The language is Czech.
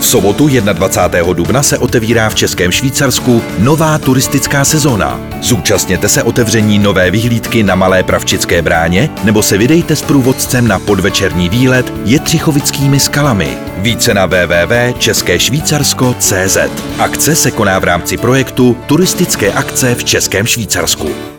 V sobotu 21. dubna se otevírá v Českém Švýcarsku nová turistická sezóna. Zúčastněte se otevření nové vyhlídky na Malé Pravčické bráně nebo se vydejte s průvodcem na podvečerní výlet Jetřichovickými skalami. Více na www.českéšvýcarsko.cz Akce se koná v rámci projektu Turistické akce v Českém Švýcarsku.